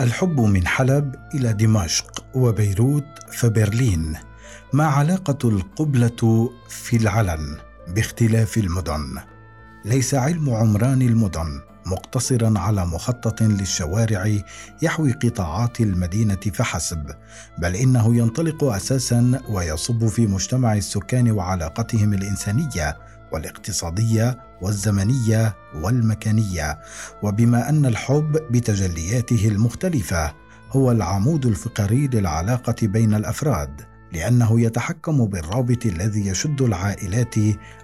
الحب من حلب إلى دمشق وبيروت فبرلين ما علاقة القبلة في العلن باختلاف المدن. ليس علم عمران المدن مقتصرا على مخطط للشوارع يحوي قطاعات المدينة فحسب بل إنه ينطلق أساسا ويصب في مجتمع السكان وعلاقتهم الإنسانية والاقتصادية والزمنية والمكانية وبما أن الحب بتجلياته المختلفة هو العمود الفقري للعلاقة بين الأفراد لأنه يتحكم بالرابط الذي يشد العائلات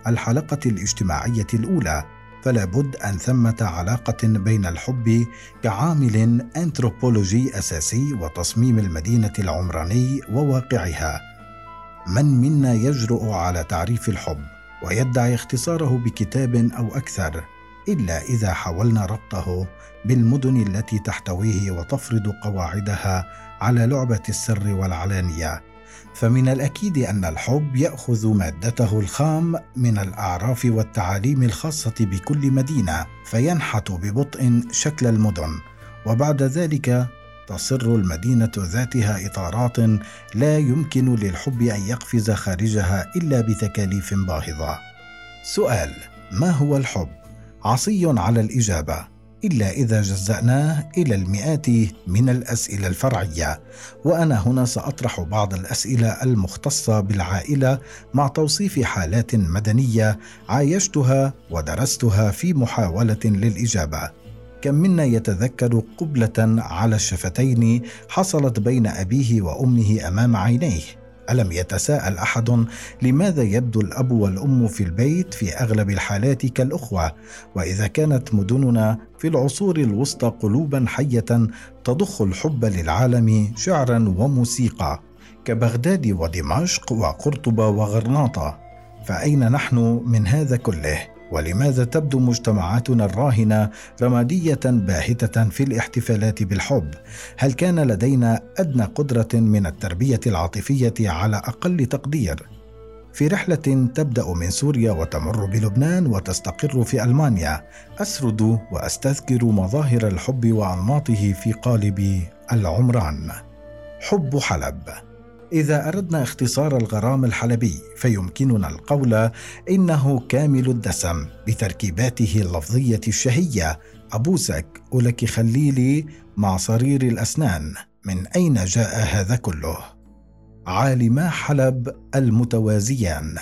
الحلقة الاجتماعية الأولى فلا بد أن ثمة علاقة بين الحب كعامل انثروبولوجي أساسي وتصميم المدينة العمراني وواقعها. من منا يجرؤ على تعريف الحب؟ ويدعي اختصاره بكتاب أو أكثر إلا إذا حاولنا ربطه بالمدن التي تحتويه وتفرض قواعدها على لعبة السر والعلانية. فمن الأكيد أن الحب يأخذ مادته الخام من الأعراف والتعاليم الخاصة بكل مدينة فينحت ببطء شكل المدن. وبعد ذلك تصر المدينة ذاتها إطارات لا يمكن للحب أن يقفز خارجها إلا بتكاليف باهظة. سؤال ما هو الحب؟ عصي على الإجابة إلا إذا جزأناه إلى المئات من الأسئلة الفرعية. وأنا هنا سأطرح بعض الأسئلة المختصة بالعائلة مع توصيف حالات مدنية عايشتها ودرستها في محاولة للإجابة. كم منا يتذكر قبلة على الشفتين حصلت بين أبيه وأمه أمام عينيه. ألم يتساءل أحد لماذا يبدو الأب والأم في البيت في أغلب الحالات كالأخوة؟ وإذا كانت مدننا في العصور الوسطى قلوبا حية تضخ الحب للعالم شعرا وموسيقى. كبغداد ودمشق وقرطبة وغرناطة. فأين نحن من هذا كله؟ ولماذا تبدو مجتمعاتنا الراهنة رمادية باهتة في الاحتفالات بالحب؟ هل كان لدينا أدنى قدرة من التربية العاطفية على أقل تقدير؟ في رحلة تبدأ من سوريا وتمر بلبنان وتستقر في ألمانيا. أسرد وأستذكر مظاهر الحب وأنماطه في قالب العمران. حب حلب. إذا أردنا اختصار الغرام الحلبي فيمكننا القول إنه كامل الدسم بتركيباته اللفظية الشهية. أبوسك ولك خليلي مع صرير الأسنان. من أين جاء هذا كله؟ عالما حلب المتوازيان.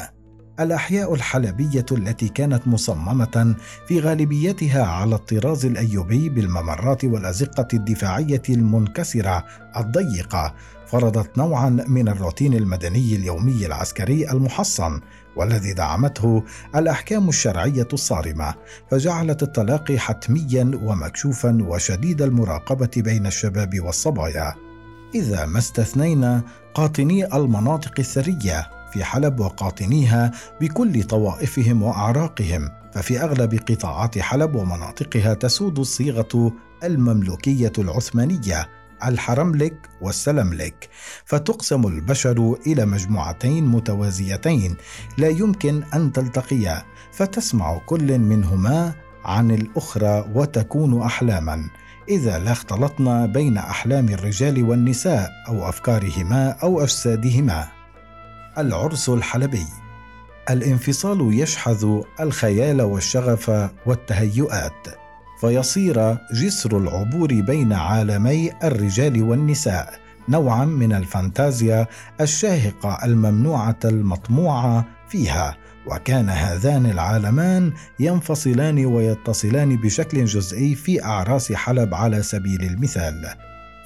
الأحياء الحلبية التي كانت مصممة في غالبيتها على الطراز الأيوبي بالممرات والأزقة الدفاعية المنكسرة الضيقة فرضت نوعا من الروتين المدني اليومي العسكري المحصن والذي دعمته الأحكام الشرعية الصارمة فجعلت التلاقي حتميا ومكشوفا وشديد المراقبة بين الشباب والصبايا. إذا ما استثنينا قاطني المناطق الثرية في حلب وقاطنيها بكل طوائفهم وأعراقهم ففي أغلب قطاعات حلب ومناطقها تسود الصيغة المملوكية العثمانية الحرملك والسلملك فتقسم البشر إلى مجموعتين متوازيتين لا يمكن أن تلتقيا فتسمع كل منهما عن الأخرى وتكون أحلاما. إذا لا اختلطنا بين أحلام الرجال والنساء أو أفكارهما أو أجسادهما. العرس الحلبي. الانفصال يشحذ الخيال والشغف والتهيؤات. فيصير جسر العبور بين عالمي الرجال والنساء نوعا من الفانتازيا الشاهقة الممنوعة المطموعة فيها. وكان هذان العالمان ينفصلان ويتصلان بشكل جزئي في أعراس حلب على سبيل المثال.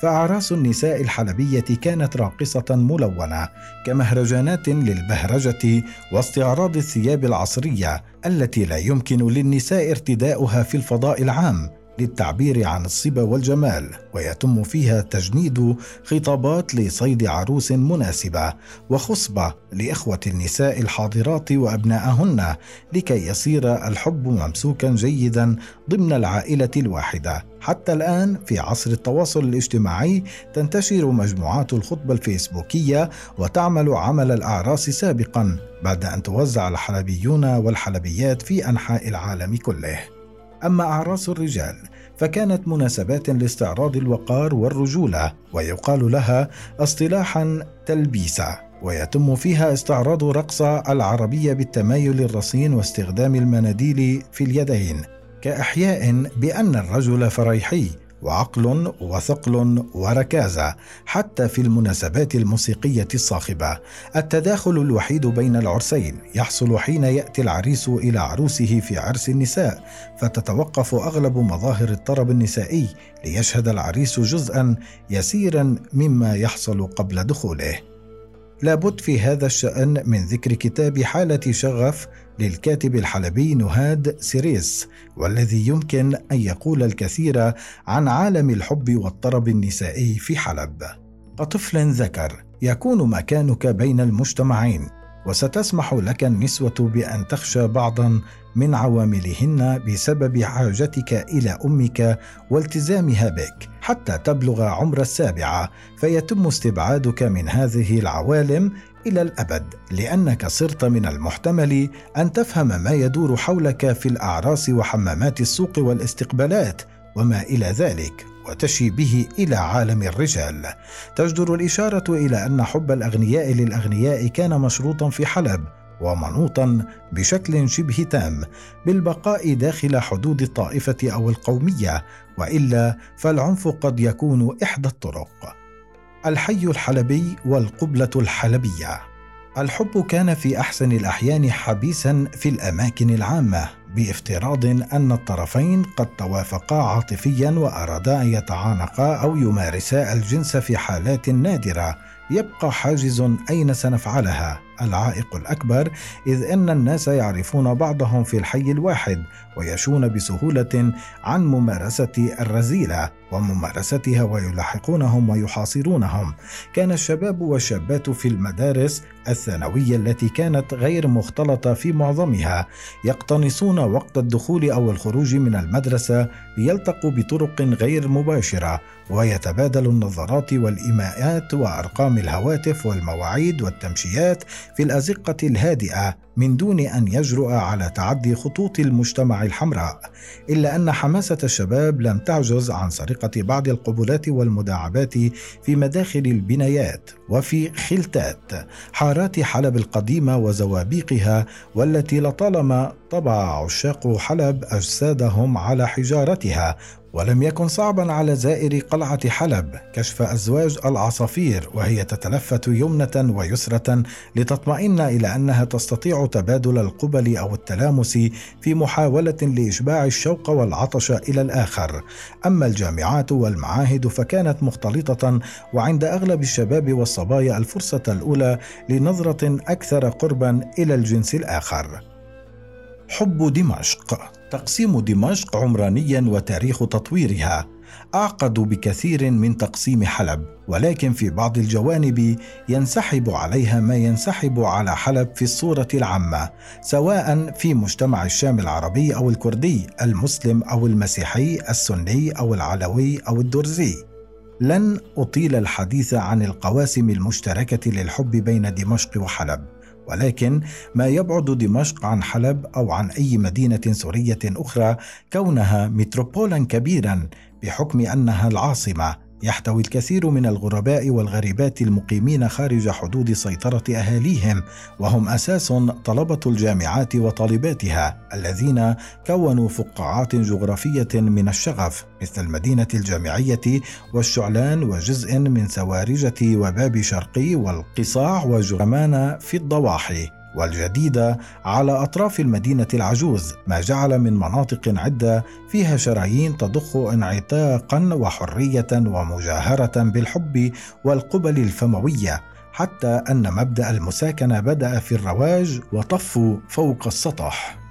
فأعراس النساء الحلبية كانت راقصة ملونة كمهرجانات للبهرجة واستعراض الثياب العصرية التي لا يمكن للنساء ارتداؤها في الفضاء العام. للتعبير عن الصبا والجمال ويتم فيها تجنيد خطابات لصيد عروس مناسبة وخصبة لإخوة النساء الحاضرات وابنائهن لكي يصير الحب ممسوكا جيدا ضمن العائلة الواحدة. حتى الآن في عصر التواصل الاجتماعي تنتشر مجموعات الخطبة الفيسبوكية وتعمل عمل الأعراس سابقا بعد أن توزع الحلبيون والحلبيات في أنحاء العالم كله. أما أعراس الرجال فكانت مناسبات لاستعراض الوقار والرجولة ويقال لها اصطلاحا تلبيسة ويتم فيها استعراض رقصة العربية بالتمايل الرصين واستخدام المناديل في اليدين كإحياء بأن الرجل فريحي. وعقل وثقل وركازة حتى في المناسبات الموسيقية الصاخبة. التداخل الوحيد بين العرسين يحصل حين يأتي العريس إلى عروسه في عرس النساء فتتوقف أغلب مظاهر الطرب النسائي ليشهد العريس جزءا يسيرا مما يحصل قبل دخوله. لابد في هذا الشأن من ذكر كتاب حالة شغف للكاتب الحلبي نهاد سيريس والذي يمكن أن يقول الكثير عن عالم الحب والطرب النسائي في حلب. كطفل ذكر يكون مكانك بين المجتمعين وستسمح لك النسوة بأن تخشى بعضا من عواملهن بسبب حاجتك إلى أمك والتزامها بك حتى تبلغ عمر السابعة فيتم استبعادك من هذه العوالم إلى الأبد لأنك صرت من المحتمل أن تفهم ما يدور حولك في الأعراس وحمامات السوق والاستقبالات وما إلى ذلك وتشي به إلى عالم الرجال. تجدر الإشارة إلى أن حب الأغنياء للأغنياء كان مشروطا في حلب ومنوطا بشكل شبه تام بالبقاء داخل حدود الطائفة أو القومية وإلا فالعنف قد يكون إحدى الطرق. الحي الحلبي والقبلة الحلبية. الحب كان في أحسن الأحيان حبيسا في الأماكن العامة بافتراض أن الطرفين قد توافقا عاطفيا وأرادا أن يتعانقا أو يمارسا الجنس في حالات نادرة يبقى حاجز أين سنفعلها؟ العائق الأكبر إذ إن الناس يعرفون بعضهم في الحي الواحد ويشون بسهولة عن ممارسة الرذيله وممارستها ويلاحقونهم ويحاصرونهم. كان الشباب والشابات في المدارس الثانوية التي كانت غير مختلطة في معظمها يقتنصون وقت الدخول أو الخروج من المدرسة ليلتقوا بطرق غير مباشرة ويتبادلوا النظرات والإيماءات وأرقام الهواتف والمواعيد والتمشيات في الأزقة الهادئة. من دون أن يجرؤ على تعدي خطوط المجتمع الحمراء إلا أن حماسة الشباب لم تعجز عن سرقة بعض القبلات والمداعبات في مداخل البنايات وفي خلتات حارات حلب القديمة وزوابيقها والتي لطالما طبع عشاق حلب أجسادهم على حجارتها ولم يكن صعبا على زائر قلعة حلب كشف أزواج العصافير وهي تتلفت يمنة ويسرة لتطمئن إلى أنها تستطيع تبادل القبل أو التلامس في محاولة لإشباع الشوق والعطش إلى الآخر. أما الجامعات والمعاهد فكانت مختلطة وعند أغلب الشباب والصبايا الفرصة الأولى لنظرة أكثر قربا إلى الجنس الآخر. حب دمشق. تقسيم دمشق عمرانيا وتاريخ تطويرها. أعقد بكثير من تقسيم حلب ولكن في بعض الجوانب ينسحب عليها ما ينسحب على حلب في الصورة العامة سواء في مجتمع الشام العربي أو الكردي المسلم أو المسيحي السني أو العلوي أو الدرزي. لن أطيل الحديث عن القواسم المشتركة للحب بين دمشق وحلب. ولكن ما يبعد دمشق عن حلب أو عن أي مدينة سورية أخرى كونها متروبولا كبيرا بحكم أنها العاصمة. يحتوي الكثير من الغرباء والغريبات المقيمين خارج حدود سيطرة أهاليهم وهم أساس طلبة الجامعات وطالباتها الذين كونوا فقاعات جغرافية من الشغف مثل المدينة الجامعية والشعلان وجزء من سوارجة وباب شرقي والقصاع وجرمان في الضواحي. والجديدة على أطراف المدينة العجوز ما جعل من مناطق عدة فيها شرايين تضخ انعتاقا وحرية ومجاهرة بالحب والقبل الفموية حتى أن مبدأ المساكنة بدأ في الرواج وطفوا فوق السطح.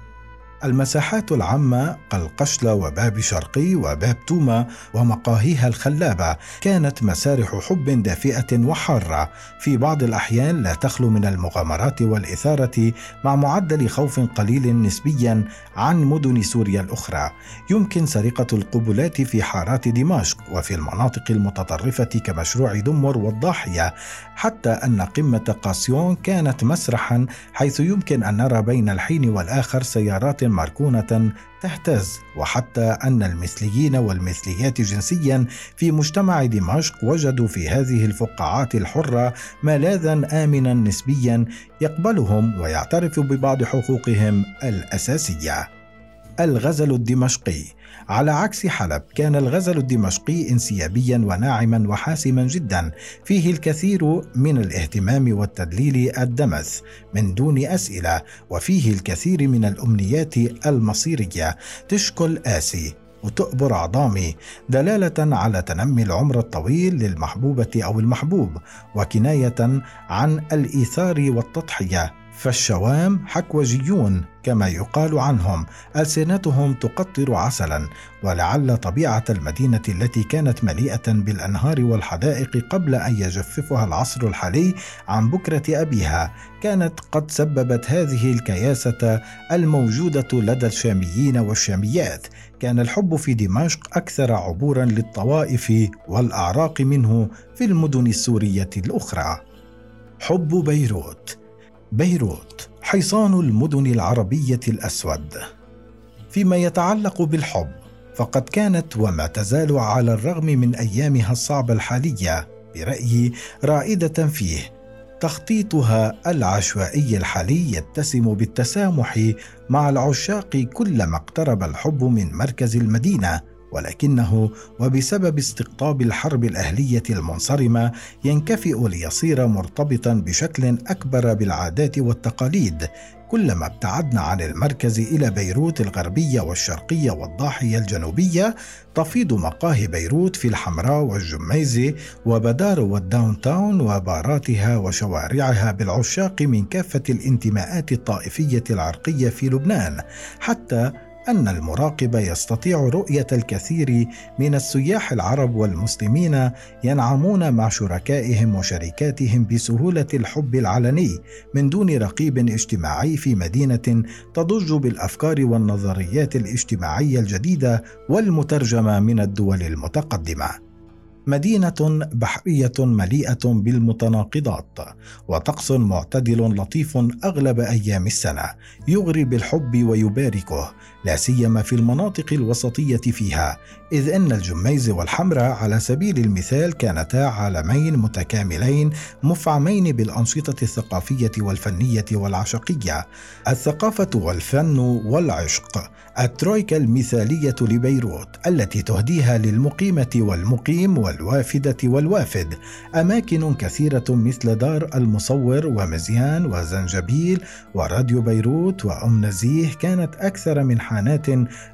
المساحات العامة كالقشلة وباب شرقي وباب توما ومقاهيها الخلابة. كانت مسارح حب دافئة وحارة. في بعض الأحيان لا تخلو من المغامرات والإثارة مع معدل خوف قليل نسبيا عن مدن سوريا الأخرى. يمكن سرقة القبلات في حارات دمشق وفي المناطق المتطرفة كمشروع دمر والضاحية. حتى أن قمة قاسيون كانت مسرحا حيث يمكن أن نرى بين الحين والآخر سيارات مركونة تهتز وحتى أن المثليين والمثليات جنسيا في مجتمع دمشق وجدوا في هذه الفقاعات الحرة ملاذا آمنا نسبيا يقبلهم ويعترف ببعض حقوقهم الأساسية. الغزل الدمشقي. على عكس حلب كان الغزل الدمشقي انسيابيا وناعما وحاسما جدا. فيه الكثير من الاهتمام والتدليل الدمث من دون أسئلة وفيه الكثير من الأمنيات المصيرية. تشكل اسي وتؤبر عظامي دلالة على تنمي العمر الطويل للمحبوبة أو المحبوب وكناية عن الإيثار والتضحية. فالشوام حكوجيون كما يقال عنهم ألسنتهم تقطر عسلا ولعل طبيعة المدينة التي كانت مليئة بالأنهار والحدائق قبل أن يجففها العصر الحالي عن بكرة أبيها كانت قد سببت هذه الكياسة الموجودة لدى الشاميين والشاميات. كان الحب في دمشق أكثر عبورا للطوائف والأعراق منه في المدن السورية الأخرى. حب بيروت بيروت حصان المدن العربية الأسود. فيما يتعلق بالحب فقد كانت وما تزال على الرغم من أيامها الصعبة الحالية برايي رائدة فيه. تخطيطها العشوائي الحالي يتسم بالتسامح مع العشاق كلما اقترب الحب من مركز المدينة ولكنه وبسبب استقطاب الحرب الأهلية المنصرمة ينكفئ ليصير مرتبطا بشكل أكبر بالعادات والتقاليد كلما ابتعدنا عن المركز إلى بيروت الغربية والشرقية والضاحية الجنوبية تفيض مقاهي بيروت في الحمراء والجميزه وبدار والداون تاون وباراتها وشوارعها بالعشاق من كافة الانتماءات الطائفية العرقية في لبنان حتى أن المراقب يستطيع رؤية الكثير من السياح العرب والمسلمين ينعمون مع شركائهم وشركاتهم بسهولة الحب العلني من دون رقيب اجتماعي في مدينة تضج بالأفكار والنظريات الاجتماعية الجديدة والمترجمة من الدول المتقدمة. مدينة بحرية مليئة بالمتناقضات وطقس معتدل لطيف أغلب أيام السنة يغري بالحب ويباركه لا سيما في المناطق الوسطية فيها إذ أن الجميز والحمراء على سبيل المثال كانتا عالمين متكاملين مفعمين بالأنشطة الثقافية والفنية والعشقية. الثقافة والفن والعشق الترويكا المثالية لبيروت التي تهديها للمقيمة والمقيم والوافدة والوافد. أماكن كثيرة مثل دار المصور ومزيان وزنجبيل وراديو بيروت وأم نزيه كانت أكثر من حانات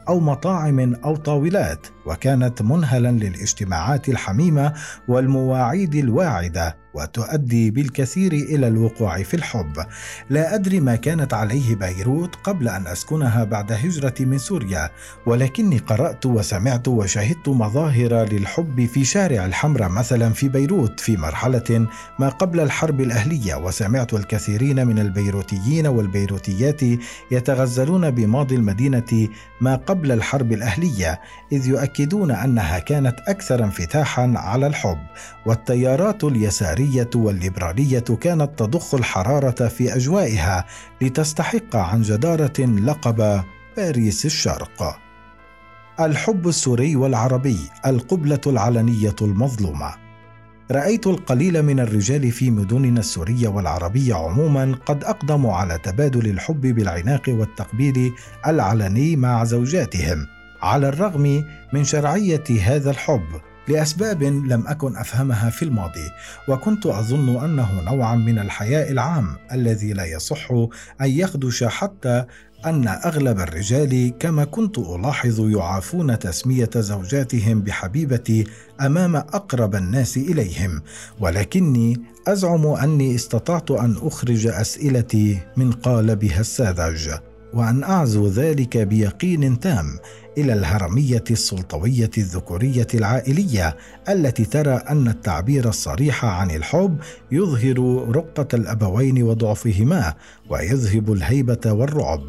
أو مطاعم أو طاولات وكانت منهلا للاجتماعات الحميمة والمواعيد الواعدة. وتؤدي بالكثير إلى الوقوع في الحب. لا أدري ما كانت عليه بيروت قبل أن أسكنها بعد هجرتي من سوريا ولكني قرأت وسمعت وشهدت مظاهر للحب في شارع الحمراء مثلا في بيروت في مرحلة ما قبل الحرب الأهلية وسمعت الكثيرين من البيروتيين والبيروتيات يتغزلون بماضي المدينة ما قبل الحرب الأهلية إذ يؤكدون أنها كانت أكثر انفتاحا على الحب. والتيارات اليسارية اليساريه والليبرالية كانت تضخ الحرارة في أجوائها لتستحق عن جدارة لقب باريس الشرق. الحب السوري والعربي القبلة العلنية المظلومة. رأيت القليل من الرجال في مدننا السوريه والعربيه عموما قد أقدموا على تبادل الحب بالعناق والتقبيل العلني مع زوجاتهم على الرغم من شرعية هذا الحب. لأسباب لم أكن أفهمها في الماضي وكنت أظن أنه نوعا من الحياء العام الذي لا يصح أن يخدش حتى أن أغلب الرجال كما كنت ألاحظ يعافون تسمية زوجاتهم بحبيبتي أمام أقرب الناس إليهم ولكني أزعم أني استطعت أن أخرج أسئلتي من قالبها الساذج وأن أعزو ذلك بيقين تام إلى الهرمية السلطوية الذكورية العائلية التي ترى أن التعبير الصريح عن الحب يظهر رقة الأبوين وضعفهما ويذهب الهيبة والرعب.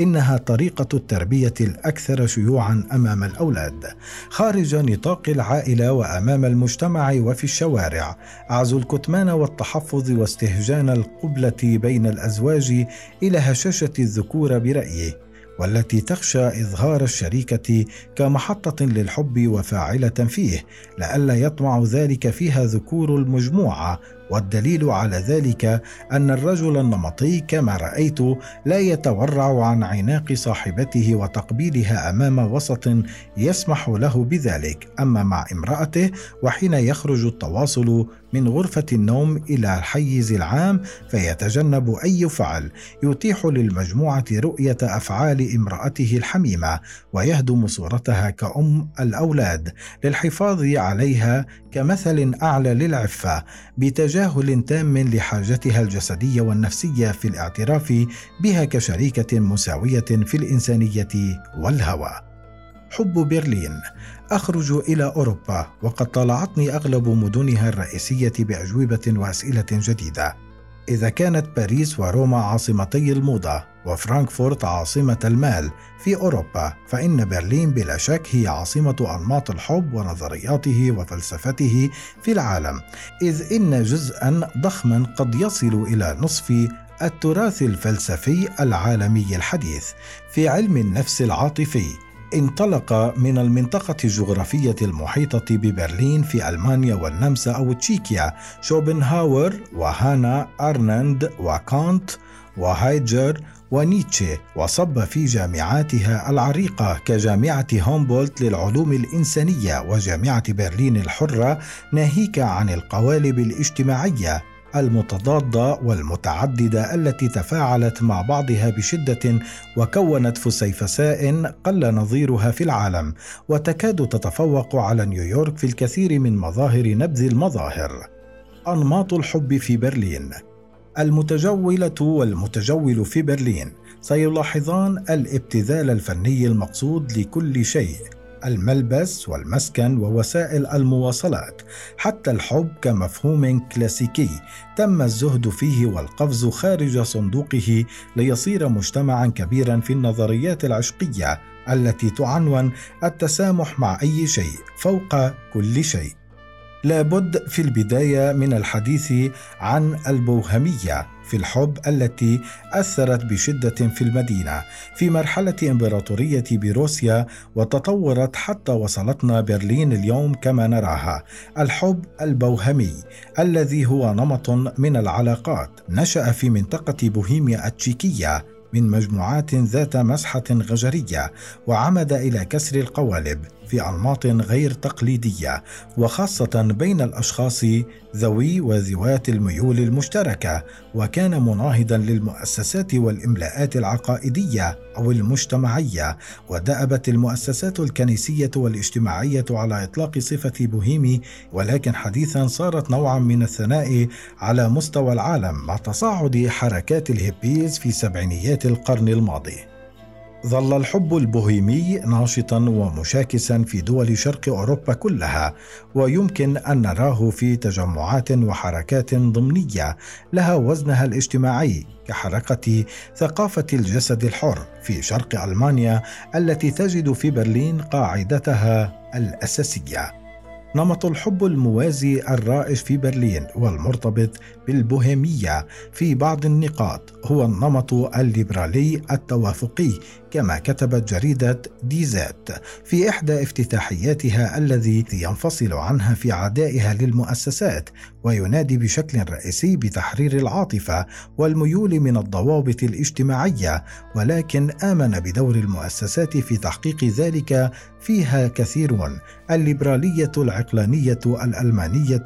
إنها طريقة التربية الأكثر شيوعا أمام الأولاد. خارج نطاق العائلة وأمام المجتمع وفي الشوارع. أعزو الكتمان والتحفظ واستهجان القبلة بين الأزواج إلى هشاشة الذكور برايي والتي تخشى إظهار الشريكة كمحطة للحب وفاعلة فيه لئلا يطمع ذلك فيها ذكور المجموعة والدليل على ذلك أن الرجل النمطي كما رأيت لا يتورع عن عناق صاحبته وتقبيلها أمام وسط يسمح له بذلك. أما مع امرأته وحين يخرج التواصل من غرفة النوم إلى الحيز العام فيتجنب أي فعل يتيح للمجموعة رؤية أفعال امرأته الحميمة ويهدم صورتها كأم الأولاد للحفاظ عليها كمثل أعلى للعفة بتجاهل تام لحاجتها الجسدية والنفسية في الاعتراف بها كشريكة مساوية في الإنسانية والهوى. حب برلين أخرج إلى أوروبا وقد طالعتني أغلب مدنها الرئيسية بأجوبة وأسئلة جديدة إذا كانت باريس وروما عاصمتي الموضة وفرانكفورت عاصمة المال في أوروبا فإن برلين بلا شك هي عاصمة أنماط الحب ونظرياته وفلسفته في العالم إذ إن جزءا ضخما قد يصل إلى نصف التراث الفلسفي العالمي الحديث في علم النفس العاطفي. انطلق من المنطقة الجغرافية المحيطة ببرلين في ألمانيا والنمسا أو تشيكيا شوبنهاور وهانا أرنند وكانت وهايجر ونيتشه وصب في جامعاتها العريقة كجامعة هومبولت للعلوم الإنسانية وجامعة برلين الحرة ناهيك عن القوالب الاجتماعية. المتضادة والمتعددة التي تفاعلت مع بعضها بشدة وكونت فسيفساء قل نظيرها في العالم وتكاد تتفوق على نيويورك في الكثير من مظاهر نبذ المظاهر. أنماط الحب في برلين. المتجولة والمتجول في برلين. سيلاحظان الابتذال الفني المقصود لكل شيء. الملبس والمسكن ووسائل المواصلات حتى الحب كمفهوم كلاسيكي. تم الزهد فيه والقفز خارج صندوقه ليصير مجتمعا كبيرا في النظريات العشقية التي تعنون التسامح مع أي شيء فوق كل شيء. لابد في البداية من الحديث عن البوهمية في الحب التي أثرت بشدة في المدينة في مرحلة إمبراطورية بروسيا وتطورت حتى وصلتنا برلين اليوم كما نراها الحب البوهمي الذي هو نمط من العلاقات. نشأ في منطقة بوهيميا التشيكية من مجموعات ذات مسحة غجرية وعمد إلى كسر القوالب. في أنماط غير تقليدية وخاصة بين الأشخاص ذوي وذوات الميول المشتركة وكان مناهضا للمؤسسات والإملاءات العقائدية أو المجتمعية ودأبت المؤسسات الكنسية والاجتماعية على إطلاق صفة بوهيمي ولكن حديثا صارت نوعا من الثناء على مستوى العالم مع تصاعد حركات الهيبيز في سبعينيات القرن الماضي. ظل الحب البوهيمي ناشطا ومشاكسا في دول شرق أوروبا كلها ويمكن أن نراه في تجمعات وحركات ضمنية لها وزنها الاجتماعي كحركة ثقافة الجسد الحر في شرق ألمانيا التي تجد في برلين قاعدتها الأساسية. نمط الحب الموازي الرائج في برلين والمرتبط بالبوهيمية في بعض النقاط هو النمط الليبرالي التوافقي كما كتبت جريدة ديزات في إحدى افتتاحياتها الذي ينفصل عنها في عدائها للمؤسسات وينادي بشكل رئيسي بتحرير العاطفة والميول من الضوابط الاجتماعية ولكن آمن بدور المؤسسات في تحقيق ذلك فيها كثيرون الليبرالية العقلانية الألمانية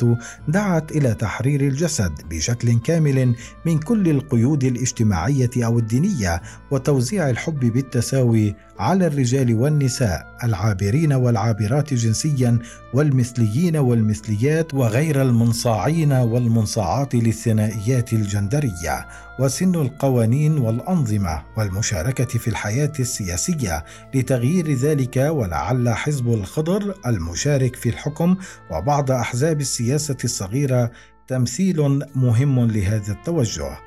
دعت إلى تحرير الجسد بشكل كامل من كل القيود الاجتماعية أو الدينية وتوزيع الحب بالتساوي على الرجال والنساء العابرين والعابرات جنسيا والمثليين والمثليات وغير المنصاعين. والمنصاعات للثنائيات الجندرية وسن القوانين والأنظمة والمشاركة في الحياة السياسية لتغيير ذلك ولعل حزب الخضر المشارك في الحكم وبعض أحزاب السياسة الصغيرة تمثيل مهم لهذا التوجه.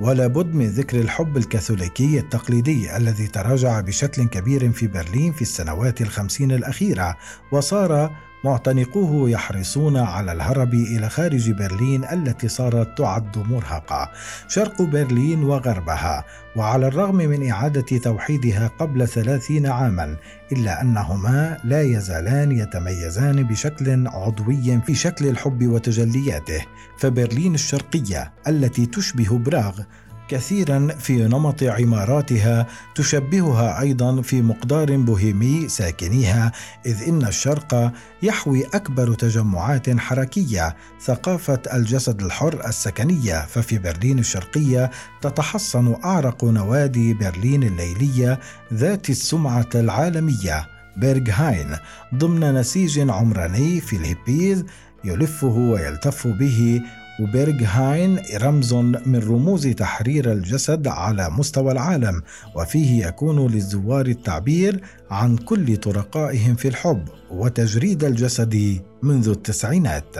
ولا بد من ذكر الحب الكاثوليكي التقليدي الذي تراجع بشكل كبير في برلين في السنوات الخمسين الأخيرة وصار معتنقوه يحرصون على الهرب إلى خارج برلين التي صارت تعد مرهقة شرق برلين وغربها وعلى الرغم من إعادة توحيدها قبل ثلاثين عاما إلا أنهما لا يزالان يتميزان بشكل عضوي في شكل الحب وتجلياته فبرلين الشرقية التي تشبه براغ كثيرا في نمط عماراتها تشبهها أيضا في مقدار بوهيمي ساكنيها إذ إن الشرق يحوي أكبر تجمعات حركية ثقافة الجسد الحر السكنية ففي برلين الشرقية تتحصن أعرق نوادي برلين الليلية ذات السمعة العالمية بيرغهاين ضمن نسيج عمراني في الهيبيز يلفه ويلتف به وبيرغهاين رمز من رموز تحرير الجسد على مستوى العالم وفيه يكون للزوار التعبير عن كل طرائقهم في الحب وتجريد الجسد منذ التسعينات.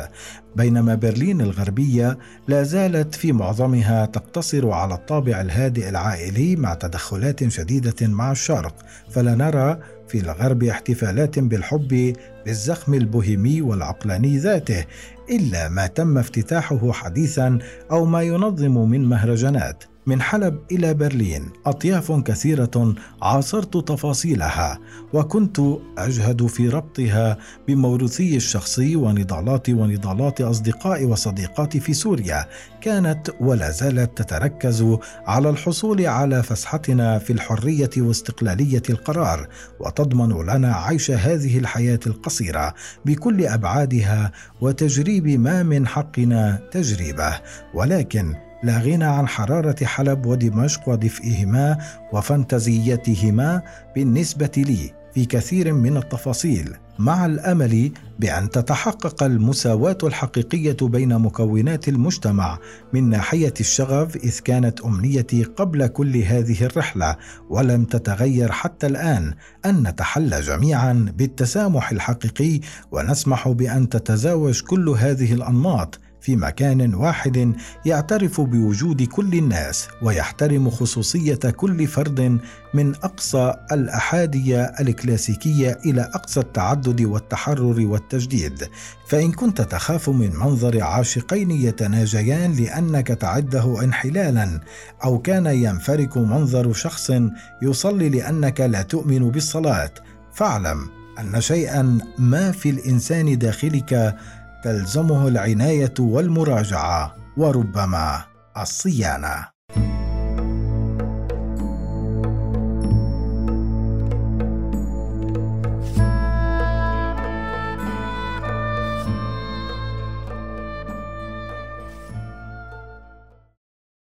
بينما برلين الغربية لا زالت في معظمها تقتصر على الطابع الهادئ العائلي مع تدخلات شديدة مع الشرق. فلا نرى في الغرب احتفالات بالحب بالزخم البوهيمي والعقلاني ذاته إلا ما تم افتتاحه حديثا أو ما ينظم من مهرجانات. من حلب إلى برلين. أطياف كثيرة عاصرت تفاصيلها وكنت أجهد في ربطها بموروثي الشخصي ونضالات ونضالات أصدقائي وصديقاتي في سوريا. كانت ولا زالت تتركز على الحصول على فسحتنا في الحرية واستقلالية القرار وتضمن لنا عيش هذه الحياة القصيرة بكل أبعادها وتجريب ما من حقنا تجريبه. ولكن لا غنى عن حرارة حلب ودمشق ودفئهما وفانتزيتهما بالنسبة لي في كثير من التفاصيل مع الأمل بأن تتحقق المساواة الحقيقية بين مكونات المجتمع من ناحية الشغف إذ كانت أمنيتي قبل كل هذه الرحلة ولم تتغير حتى الآن أن نتحلى جميعا بالتسامح الحقيقي ونسمح بأن تتزاوج كل هذه الأنماط. في مكان واحد يعترف بوجود كل الناس ويحترم خصوصية كل فرد من أقصى الأحادية الكلاسيكية إلى أقصى التعدد والتحرر والتجديد. فإن كنت تخاف من منظر عاشقين يتناجيان لأنك تعده انحلالا أو كان ينفرك منظر شخص يصلي لأنك لا تؤمن بالصلاة فاعلم أن شيئا ما في الإنسان داخلك تلزمه العناية والمراجعة وربما الصيانة.